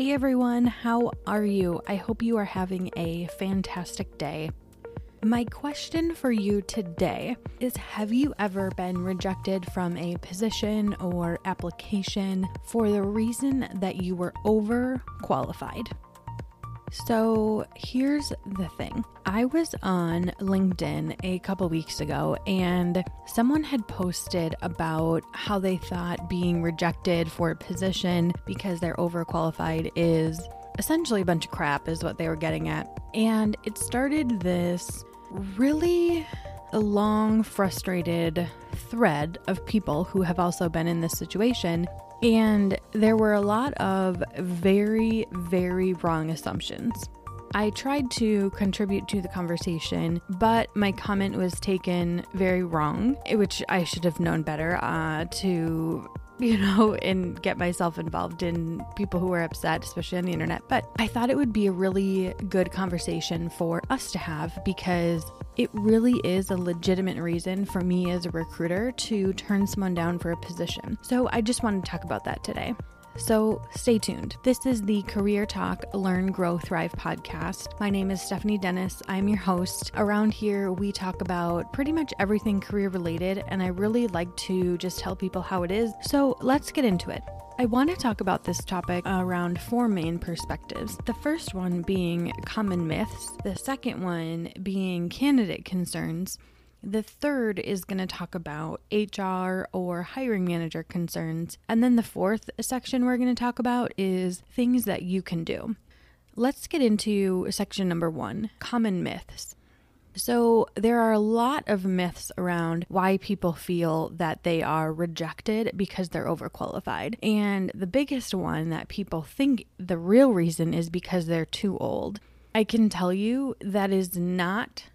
Hey everyone, how are you? I hope you are having a fantastic day. My question for you today is Have you ever been rejected from a position or application for the reason that you were overqualified? So here's the thing I was on LinkedIn a couple weeks ago, and someone had posted about how they thought being rejected for a position because they're overqualified is essentially a bunch of crap, is what they were getting at. And it started this really long, frustrated thread of people who have also been in this situation and there were a lot of very, very wrong assumptions. I tried to contribute to the conversation, but my comment was taken very wrong, which I should have known better uh, to you know, and get myself involved in people who are upset, especially on the internet. But I thought it would be a really good conversation for us to have because it really is a legitimate reason for me as a recruiter to turn someone down for a position. So I just wanted to talk about that today. So stay tuned. This is the Career Talk Learn, Grow, Thrive podcast. My name is Stephanie Dennis. I'm your host. Around here, we talk about pretty much everything career related, and I really like to just tell people how it is. So let's get into it. I want to talk about this topic around four main perspectives. The first one being common myths, the second one being candidate concerns. The third is going to talk about HR or hiring manager concerns. And then the fourth section we're going to talk about is things that you can do. Let's get into section number one common myths. So, there are a lot of myths around why people feel that they are rejected because they're overqualified. And the biggest one that people think the real reason is because they're too old. I can tell you that is not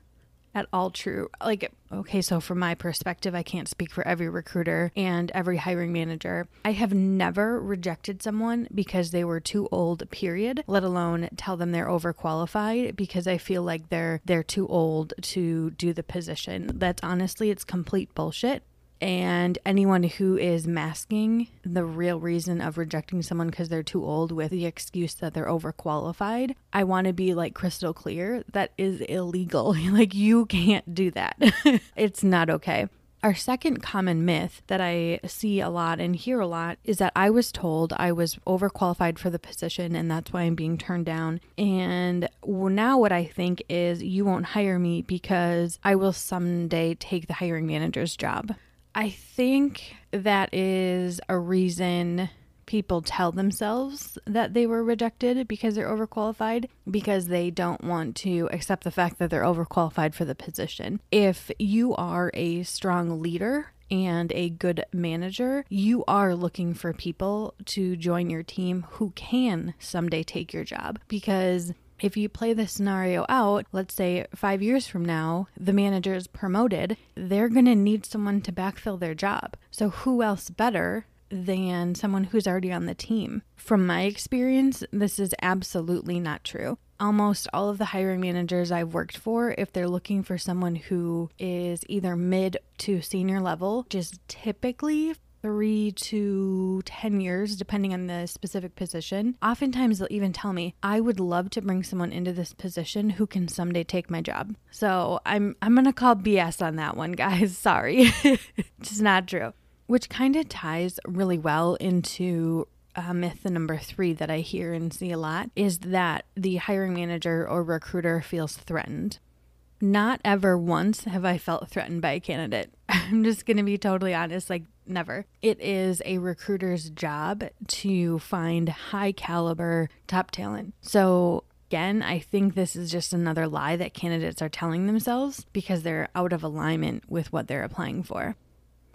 at all true. Like, okay, so from my perspective, I can't speak for every recruiter and every hiring manager. I have never rejected someone because they were too old, period, let alone tell them they're overqualified because I feel like they're they're too old to do the position. That's honestly it's complete bullshit and anyone who is masking the real reason of rejecting someone because they're too old with the excuse that they're overqualified, I want to be like crystal clear that is illegal. like, you can't do that. it's not okay. Our second common myth that I see a lot and hear a lot is that I was told I was overqualified for the position and that's why I'm being turned down. And now what I think is you won't hire me because I will someday take the hiring manager's job. I think that is a reason people tell themselves that they were rejected because they're overqualified because they don't want to accept the fact that they're overqualified for the position. If you are a strong leader and a good manager, you are looking for people to join your team who can someday take your job because if you play this scenario out, let's say five years from now, the manager is promoted, they're going to need someone to backfill their job. So, who else better than someone who's already on the team? From my experience, this is absolutely not true. Almost all of the hiring managers I've worked for, if they're looking for someone who is either mid to senior level, just typically three to 10 years, depending on the specific position. Oftentimes, they'll even tell me, I would love to bring someone into this position who can someday take my job. So I'm, I'm going to call BS on that one, guys. Sorry. it's not true. Which kind of ties really well into uh, myth number three that I hear and see a lot is that the hiring manager or recruiter feels threatened. Not ever once have I felt threatened by a candidate. I'm just going to be totally honest. Like, Never. It is a recruiter's job to find high caliber top talent. So, again, I think this is just another lie that candidates are telling themselves because they're out of alignment with what they're applying for.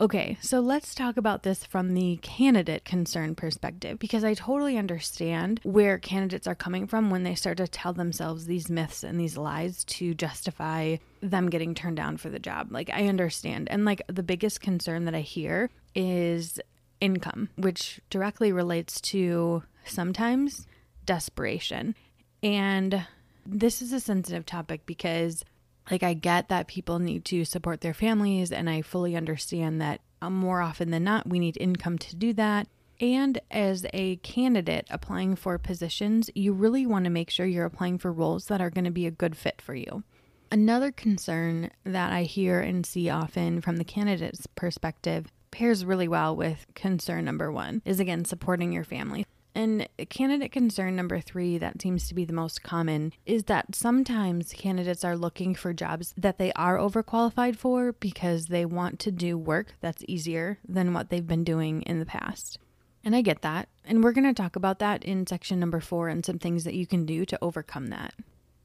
Okay, so let's talk about this from the candidate concern perspective because I totally understand where candidates are coming from when they start to tell themselves these myths and these lies to justify them getting turned down for the job. Like, I understand. And like, the biggest concern that I hear is income, which directly relates to sometimes desperation. And this is a sensitive topic because like, I get that people need to support their families, and I fully understand that um, more often than not, we need income to do that. And as a candidate applying for positions, you really want to make sure you're applying for roles that are going to be a good fit for you. Another concern that I hear and see often from the candidate's perspective pairs really well with concern number one is again supporting your family. And candidate concern number three, that seems to be the most common, is that sometimes candidates are looking for jobs that they are overqualified for because they want to do work that's easier than what they've been doing in the past. And I get that. And we're going to talk about that in section number four and some things that you can do to overcome that.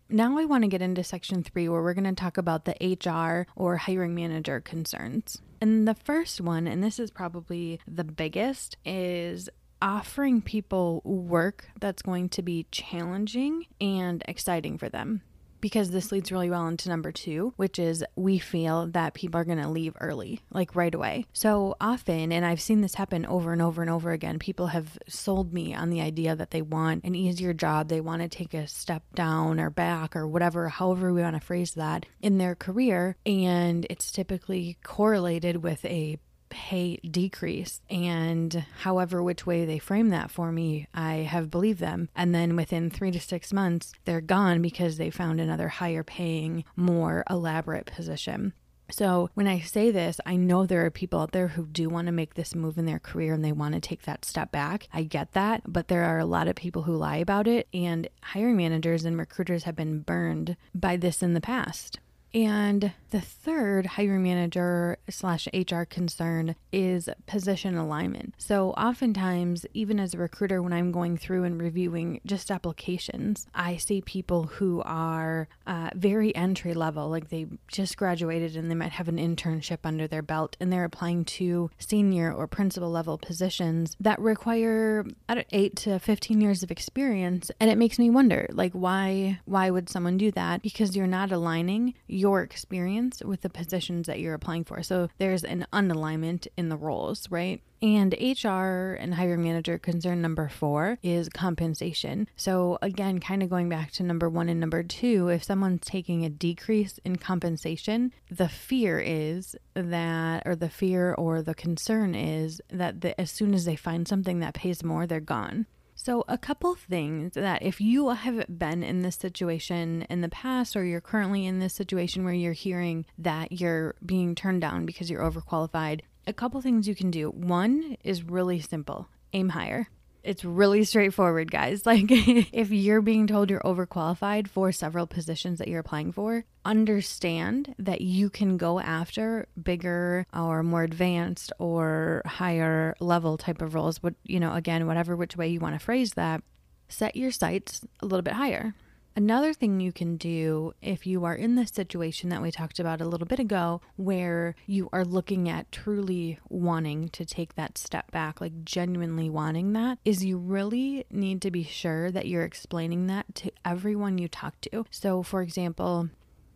Now, I want to get into section three, where we're going to talk about the HR or hiring manager concerns. And the first one, and this is probably the biggest, is offering people work that's going to be challenging and exciting for them. Because this leads really well into number two, which is we feel that people are going to leave early, like right away. So often, and I've seen this happen over and over and over again, people have sold me on the idea that they want an easier job, they want to take a step down or back or whatever, however we want to phrase that in their career. And it's typically correlated with a pay decrease. And however, which way they frame that for me, I have believed them. And then within three to six months, they're gone because they found another higher paying, more elaborate position. So, when I say this, I know there are people out there who do want to make this move in their career and they want to take that step back. I get that, but there are a lot of people who lie about it, and hiring managers and recruiters have been burned by this in the past. And the third hiring manager slash HR concern is position alignment. So, oftentimes, even as a recruiter, when I'm going through and reviewing just applications, I see people who are uh, very entry level, like they just graduated and they might have an internship under their belt, and they're applying to senior or principal level positions that require eight to 15 years of experience. And it makes me wonder, like, why, why would someone do that? Because you're not aligning your experience with the positions that you're applying for. So there's an unalignment in the roles, right? And HR and hiring manager concern number four is compensation. So, again, kind of going back to number one and number two, if someone's taking a decrease in compensation, the fear is that, or the fear or the concern is that the, as soon as they find something that pays more, they're gone. So, a couple things that if you have been in this situation in the past, or you're currently in this situation where you're hearing that you're being turned down because you're overqualified, a couple things you can do. One is really simple aim higher. It's really straightforward, guys. Like, if you're being told you're overqualified for several positions that you're applying for, understand that you can go after bigger or more advanced or higher level type of roles. But, you know, again, whatever which way you want to phrase that, set your sights a little bit higher. Another thing you can do if you are in the situation that we talked about a little bit ago, where you are looking at truly wanting to take that step back, like genuinely wanting that, is you really need to be sure that you're explaining that to everyone you talk to. So, for example,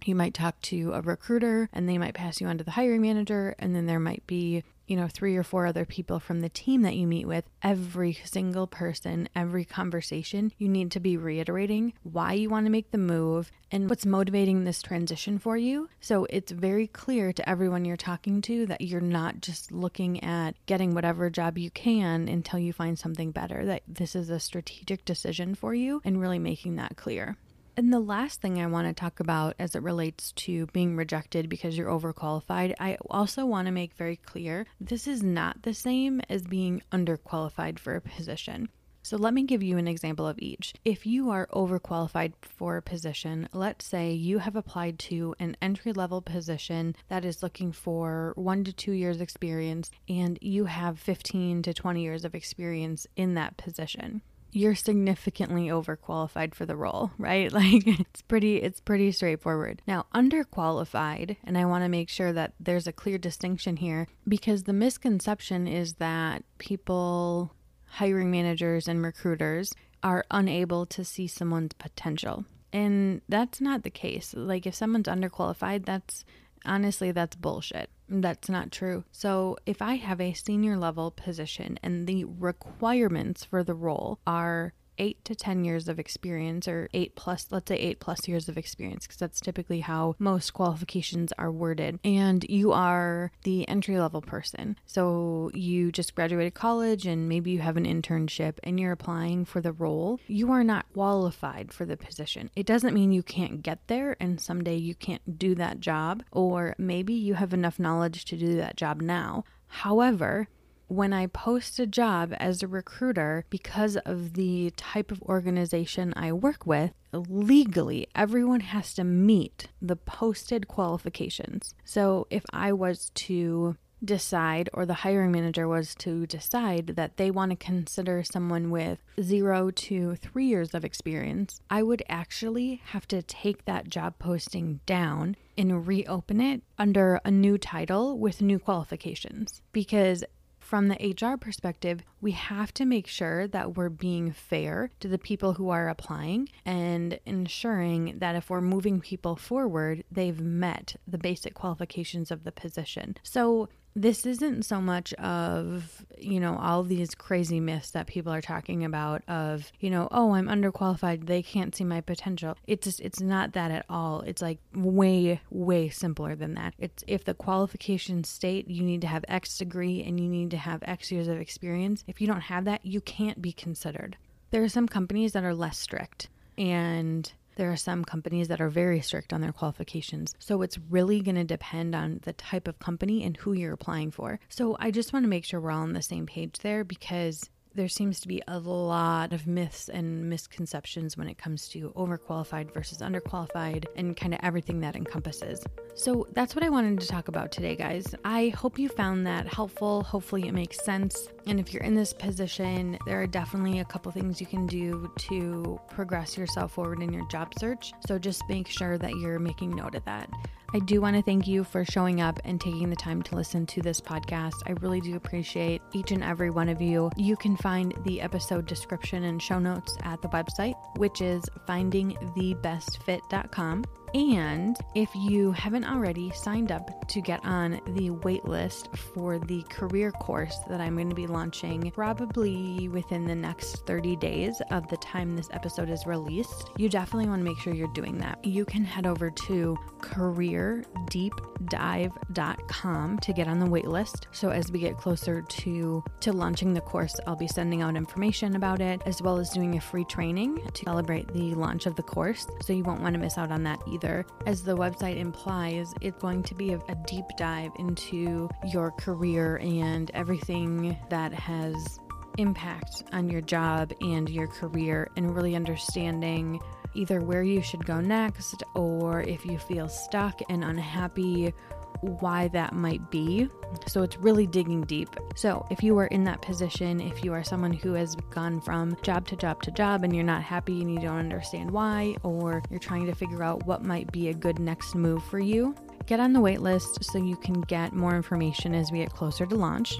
you might talk to a recruiter and they might pass you on to the hiring manager, and then there might be you know, three or four other people from the team that you meet with, every single person, every conversation, you need to be reiterating why you want to make the move and what's motivating this transition for you. So it's very clear to everyone you're talking to that you're not just looking at getting whatever job you can until you find something better, that this is a strategic decision for you and really making that clear. And the last thing I want to talk about as it relates to being rejected because you're overqualified, I also want to make very clear this is not the same as being underqualified for a position. So let me give you an example of each. If you are overqualified for a position, let's say you have applied to an entry level position that is looking for one to two years experience and you have 15 to 20 years of experience in that position you're significantly overqualified for the role, right? Like it's pretty it's pretty straightforward. Now, underqualified, and I want to make sure that there's a clear distinction here because the misconception is that people hiring managers and recruiters are unable to see someone's potential. And that's not the case. Like if someone's underqualified, that's honestly that's bullshit. That's not true. So, if I have a senior level position and the requirements for the role are eight to 10 years of experience, or eight plus, let's say eight plus years of experience, because that's typically how most qualifications are worded. And you are the entry level person. So you just graduated college and maybe you have an internship and you're applying for the role. You are not qualified for the position. It doesn't mean you can't get there and someday you can't do that job, or maybe you have enough knowledge to do that job now. However, when I post a job as a recruiter, because of the type of organization I work with, legally everyone has to meet the posted qualifications. So if I was to decide, or the hiring manager was to decide that they want to consider someone with zero to three years of experience, I would actually have to take that job posting down and reopen it under a new title with new qualifications. Because from the HR perspective, we have to make sure that we're being fair to the people who are applying and ensuring that if we're moving people forward, they've met the basic qualifications of the position. So this isn't so much of, you know, all these crazy myths that people are talking about of, you know, oh, I'm underqualified, they can't see my potential. It's just, it's not that at all. It's like way way simpler than that. It's if the qualifications state you need to have X degree and you need to have X years of experience, if you don't have that, you can't be considered. There are some companies that are less strict and there are some companies that are very strict on their qualifications. So it's really going to depend on the type of company and who you're applying for. So I just want to make sure we're all on the same page there because there seems to be a lot of myths and misconceptions when it comes to overqualified versus underqualified and kind of everything that encompasses. So that's what I wanted to talk about today, guys. I hope you found that helpful. Hopefully, it makes sense. And if you're in this position, there are definitely a couple things you can do to progress yourself forward in your job search. So just make sure that you're making note of that. I do want to thank you for showing up and taking the time to listen to this podcast. I really do appreciate each and every one of you. You can find the episode description and show notes at the website, which is findingthebestfit.com. And if you haven't already signed up to get on the waitlist for the career course that I'm going to be launching probably within the next 30 days of the time this episode is released, you definitely want to make sure you're doing that. You can head over to careerdeepdive.com to get on the waitlist. So as we get closer to to launching the course, I'll be sending out information about it as well as doing a free training to celebrate the launch of the course. So you won't want to miss out on that either either. As the website implies, it's going to be a, a deep dive into your career and everything that has impact on your job and your career and really understanding either where you should go next or if you feel stuck and unhappy why that might be. So it's really digging deep. So if you are in that position, if you are someone who has gone from job to job to job and you're not happy and you don't understand why, or you're trying to figure out what might be a good next move for you, get on the waitlist so you can get more information as we get closer to launch.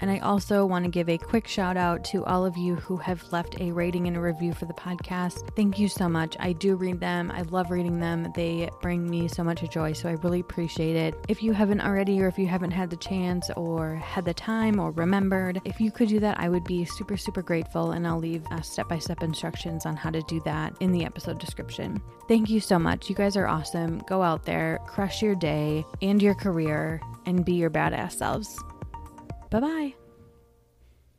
And I also want to give a quick shout out to all of you who have left a rating and a review for the podcast. Thank you so much. I do read them, I love reading them. They bring me so much joy, so I really appreciate it. If you haven't already, or if you haven't had the chance, or had the time, or remembered, if you could do that, I would be super, super grateful. And I'll leave step by step instructions on how to do that in the episode description. Thank you so much. You guys are awesome. Go out there, crush your day and your career, and be your badass selves. Bye bye.